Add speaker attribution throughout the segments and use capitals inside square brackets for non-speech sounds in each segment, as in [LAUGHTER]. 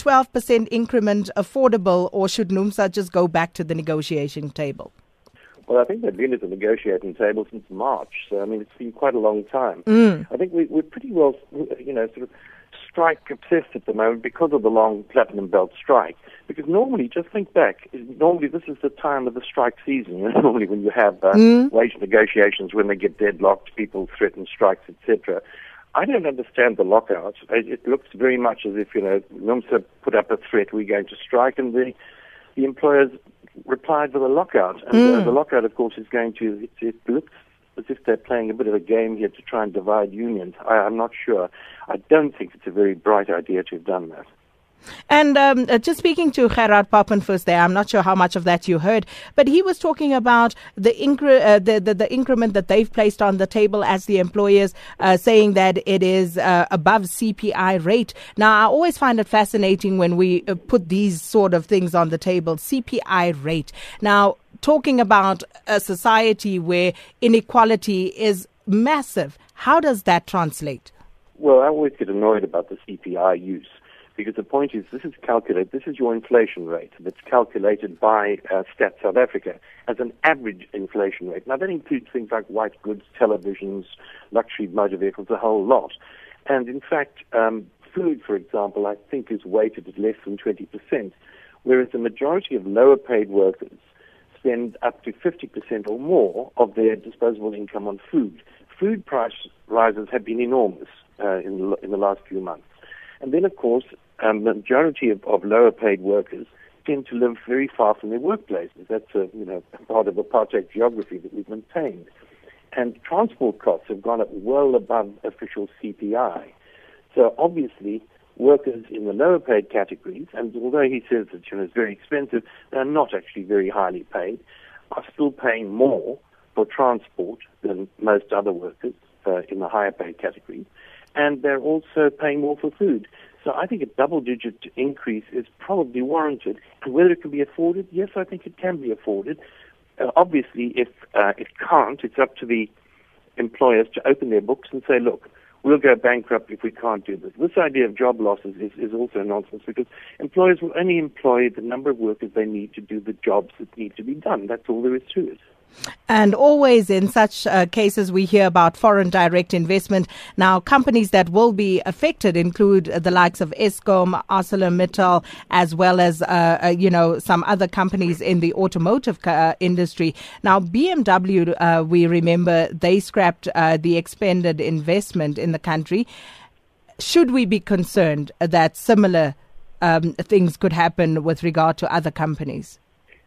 Speaker 1: 12% increment affordable, or should NUMSA just go back to the negotiation table?
Speaker 2: Well, I think they've been at the negotiating table since March, so I mean it's been quite a long time.
Speaker 1: Mm.
Speaker 2: I think we, we're pretty well, you know, sort of strike obsessed at the moment because of the long platinum belt strike. Because normally, just think back, normally this is the time of the strike season. You know, [LAUGHS] normally when you have uh,
Speaker 1: Mm.
Speaker 2: wage negotiations, when they get deadlocked, people threaten strikes, etc. I don't understand the lockout. It, it looks very much as if you know NUMSA put up a threat, we're going to strike, and the the employers replied with a lockout. And uh,
Speaker 1: Mm.
Speaker 2: the lockout, of course, is going to. It, it looks as if they're playing a bit of a game here to try and divide unions. I, I'm not sure. I don't think it's a very bright idea to have done that.
Speaker 1: And um, uh, just speaking to Gerhard Papenfus there, I'm not sure how much of that you heard, but he was talking about the, incre- uh, the, the, the increment that they've placed on the table as the employers, uh, saying that it is uh, above CPI rate. Now, I always find it fascinating when we uh, put these sort of things on the table, CPI rate. Now, talking about a society where inequality is massive, how does that translate?
Speaker 2: Well, I always get annoyed about the CPI use because the point is this is calculated, this is your inflation rate that's calculated by uh, Stat South Africa as an average inflation rate. Now, that includes things like white goods, televisions, luxury motor vehicles, a whole lot. And in fact, um, food, for example, I think is weighted at less than 20%, whereas the majority of lower paid workers spend up to 50% or more of their disposable income on food. Food price rises have been enormous uh, in, the, in the last few months. And then, of course, um, the majority of, of lower paid workers tend to live very far from their workplaces. That's a, you know, part of apartheid geography that we've maintained. And transport costs have gone up well above official CPI. So obviously, workers in the lower paid categories, and although he says that you know, it's very expensive, they're not actually very highly paid, are still paying more for transport than most other workers uh, in the higher paid categories. And they're also paying more for food. So I think a double digit increase is probably warranted. And whether it can be afforded, yes, I think it can be afforded. Uh, obviously, if uh, it can't, it's up to the employers to open their books and say, look, we'll go bankrupt if we can't do this. This idea of job losses is, is also nonsense because employers will only employ the number of workers they need to do the jobs that need to be done. That's all there is to it.
Speaker 1: And always in such uh, cases, we hear about foreign direct investment. Now, companies that will be affected include the likes of Eskom, ArcelorMittal, as well as, uh, uh, you know, some other companies in the automotive uh, industry. Now, BMW, uh, we remember they scrapped the expended investment in the country. Should we be concerned that similar um, things could happen with regard to other companies?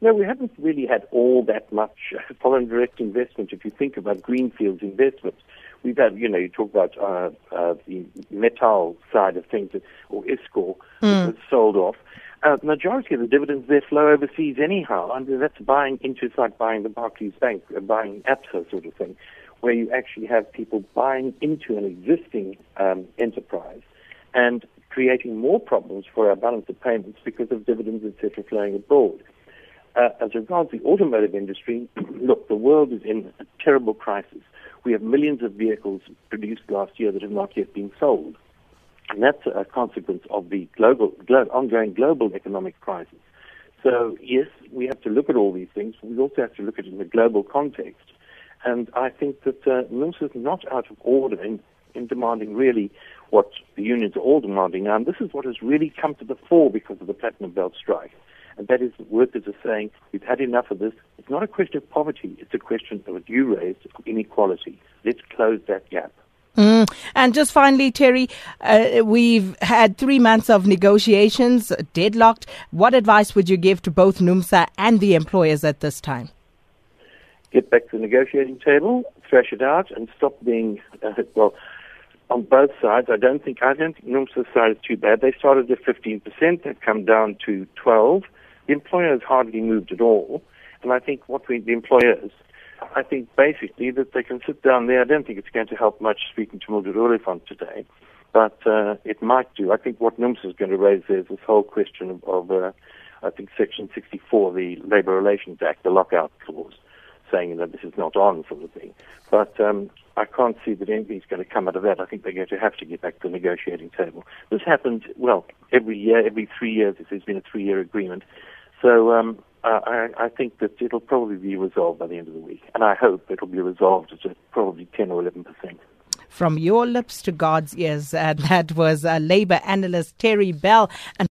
Speaker 2: No, we haven't really had all that much [LAUGHS] foreign direct investment. If you think about greenfield investments, we've had, you know, you talk about uh, uh, the metal side of things, or ISCOR, mm. was sold off. Uh, majority of the dividends there flow overseas anyhow. Mean, that's buying into, it's like buying the Barclays Bank, uh, buying ABSA sort of thing, where you actually have people buying into an existing um, enterprise and creating more problems for our balance of payments because of dividends, etc., flowing abroad. Uh, as regards the automotive industry, look, the world is in a terrible crisis. We have millions of vehicles produced last year that have not yet been sold. And that's a consequence of the global, glo- ongoing global economic crisis. So, yes, we have to look at all these things. We also have to look at it in the global context. And I think that uh, NUMSA is not out of order in, in demanding really what the unions are all demanding now. And this is what has really come to the fore because of the Platinum Belt strike and that is workers are saying we've had enough of this. It's not a question of poverty; it's a question of what you raised of inequality. Let's close that gap.
Speaker 1: Mm. And just finally, Terry, uh, we've had three months of negotiations deadlocked. What advice would you give to both NUMSA and the employers at this time?
Speaker 2: Get back to the negotiating table, thrash it out, and stop being uh, well on both sides. I don't think I don't think NUMSA's side is too bad. They started at 15%, they've come down to 12. The employer employers hardly moved at all, and I think what we the employers, I think basically that they can sit down there. I don't think it's going to help much speaking to Mildred Oliphant today, but uh, it might do. I think what NUMSA is going to raise there is this whole question of, of uh, I think Section 64 of the Labour Relations Act, the lockout clause. saying that this is not on, sort of thing. But um, I can't see that anything's going to come out of that. I think they're going to have to get back to the negotiating table. This happens, well, every year, every three years, if there's been a three year agreement. So um, I, I think that it'll probably be resolved by the end of the week. And I hope it'll be resolved at probably 10 or 11 percent.
Speaker 1: From your lips to God's ears, uh, [LAUGHS] that was uh, Labour analyst Terry Bell. And